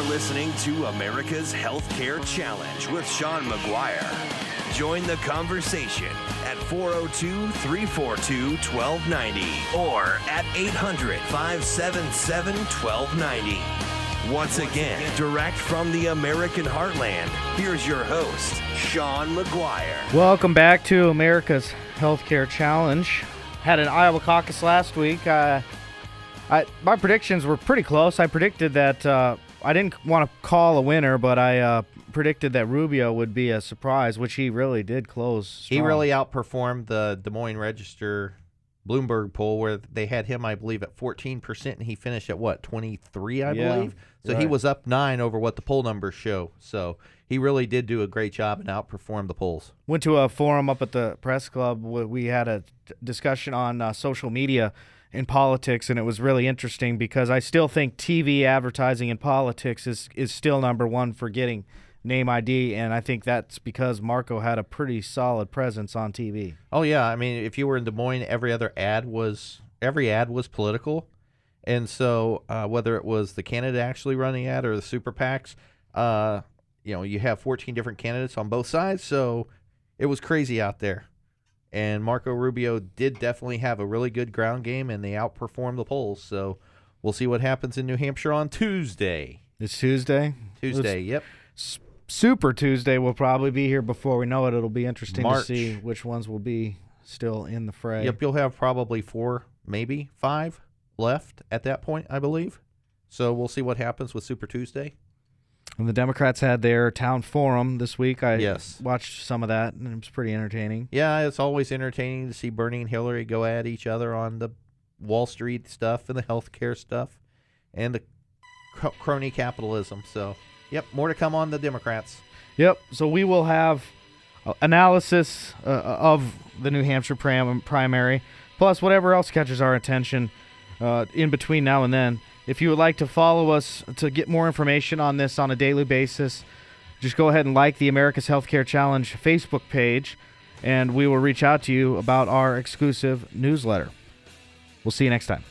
are listening to America's Healthcare Challenge with Sean McGuire. Join the conversation at 402 342 1290 or at 800 577 1290. Once again, direct from the American heartland, here's your host, Sean McGuire. Welcome back to America's Healthcare Challenge. Had an Iowa caucus last week. Uh, I, my predictions were pretty close. I predicted that uh, I didn't want to call a winner, but I uh, predicted that Rubio would be a surprise, which he really did close. He really outperformed the Des Moines Register Bloomberg poll, where they had him, I believe, at 14%, and he finished at what, 23, I Yeah, believe? So he was up nine over what the poll numbers show. So he really did do a great job and outperformed the polls. went to a forum up at the press club. where We had a discussion on uh, social media in politics, and it was really interesting because I still think TV advertising in politics is is still number one for getting name ID, and I think that's because Marco had a pretty solid presence on TV. Oh yeah, I mean, if you were in Des Moines, every other ad was every ad was political, and so uh, whether it was the candidate actually running ad or the super PACs, uh, you know, you have 14 different candidates on both sides, so it was crazy out there. And Marco Rubio did definitely have a really good ground game, and they outperformed the polls. So we'll see what happens in New Hampshire on Tuesday. It's Tuesday. Tuesday, yep. Super Tuesday will probably be here before we know it. It'll be interesting March. to see which ones will be still in the fray. Yep, you'll have probably four, maybe five left at that point, I believe. So we'll see what happens with Super Tuesday. And the Democrats had their town forum this week. I Yes. watched some of that, and it was pretty entertaining. Yeah, it's always entertaining to see Bernie and Hillary go at each other on the Wall Street stuff and the healthcare stuff and the crony capitalism. So, yep, more to come on the Democrats. Yep. So we will have uh, analysis uh, of the New Hampshire prim- primary, plus whatever else catches our attention uh, in between now and then. If you would like to follow us to get more information on this on a daily basis, just go ahead and like the America's Healthcare Challenge Facebook page, and we will reach out to you about our exclusive newsletter. We'll see you next time.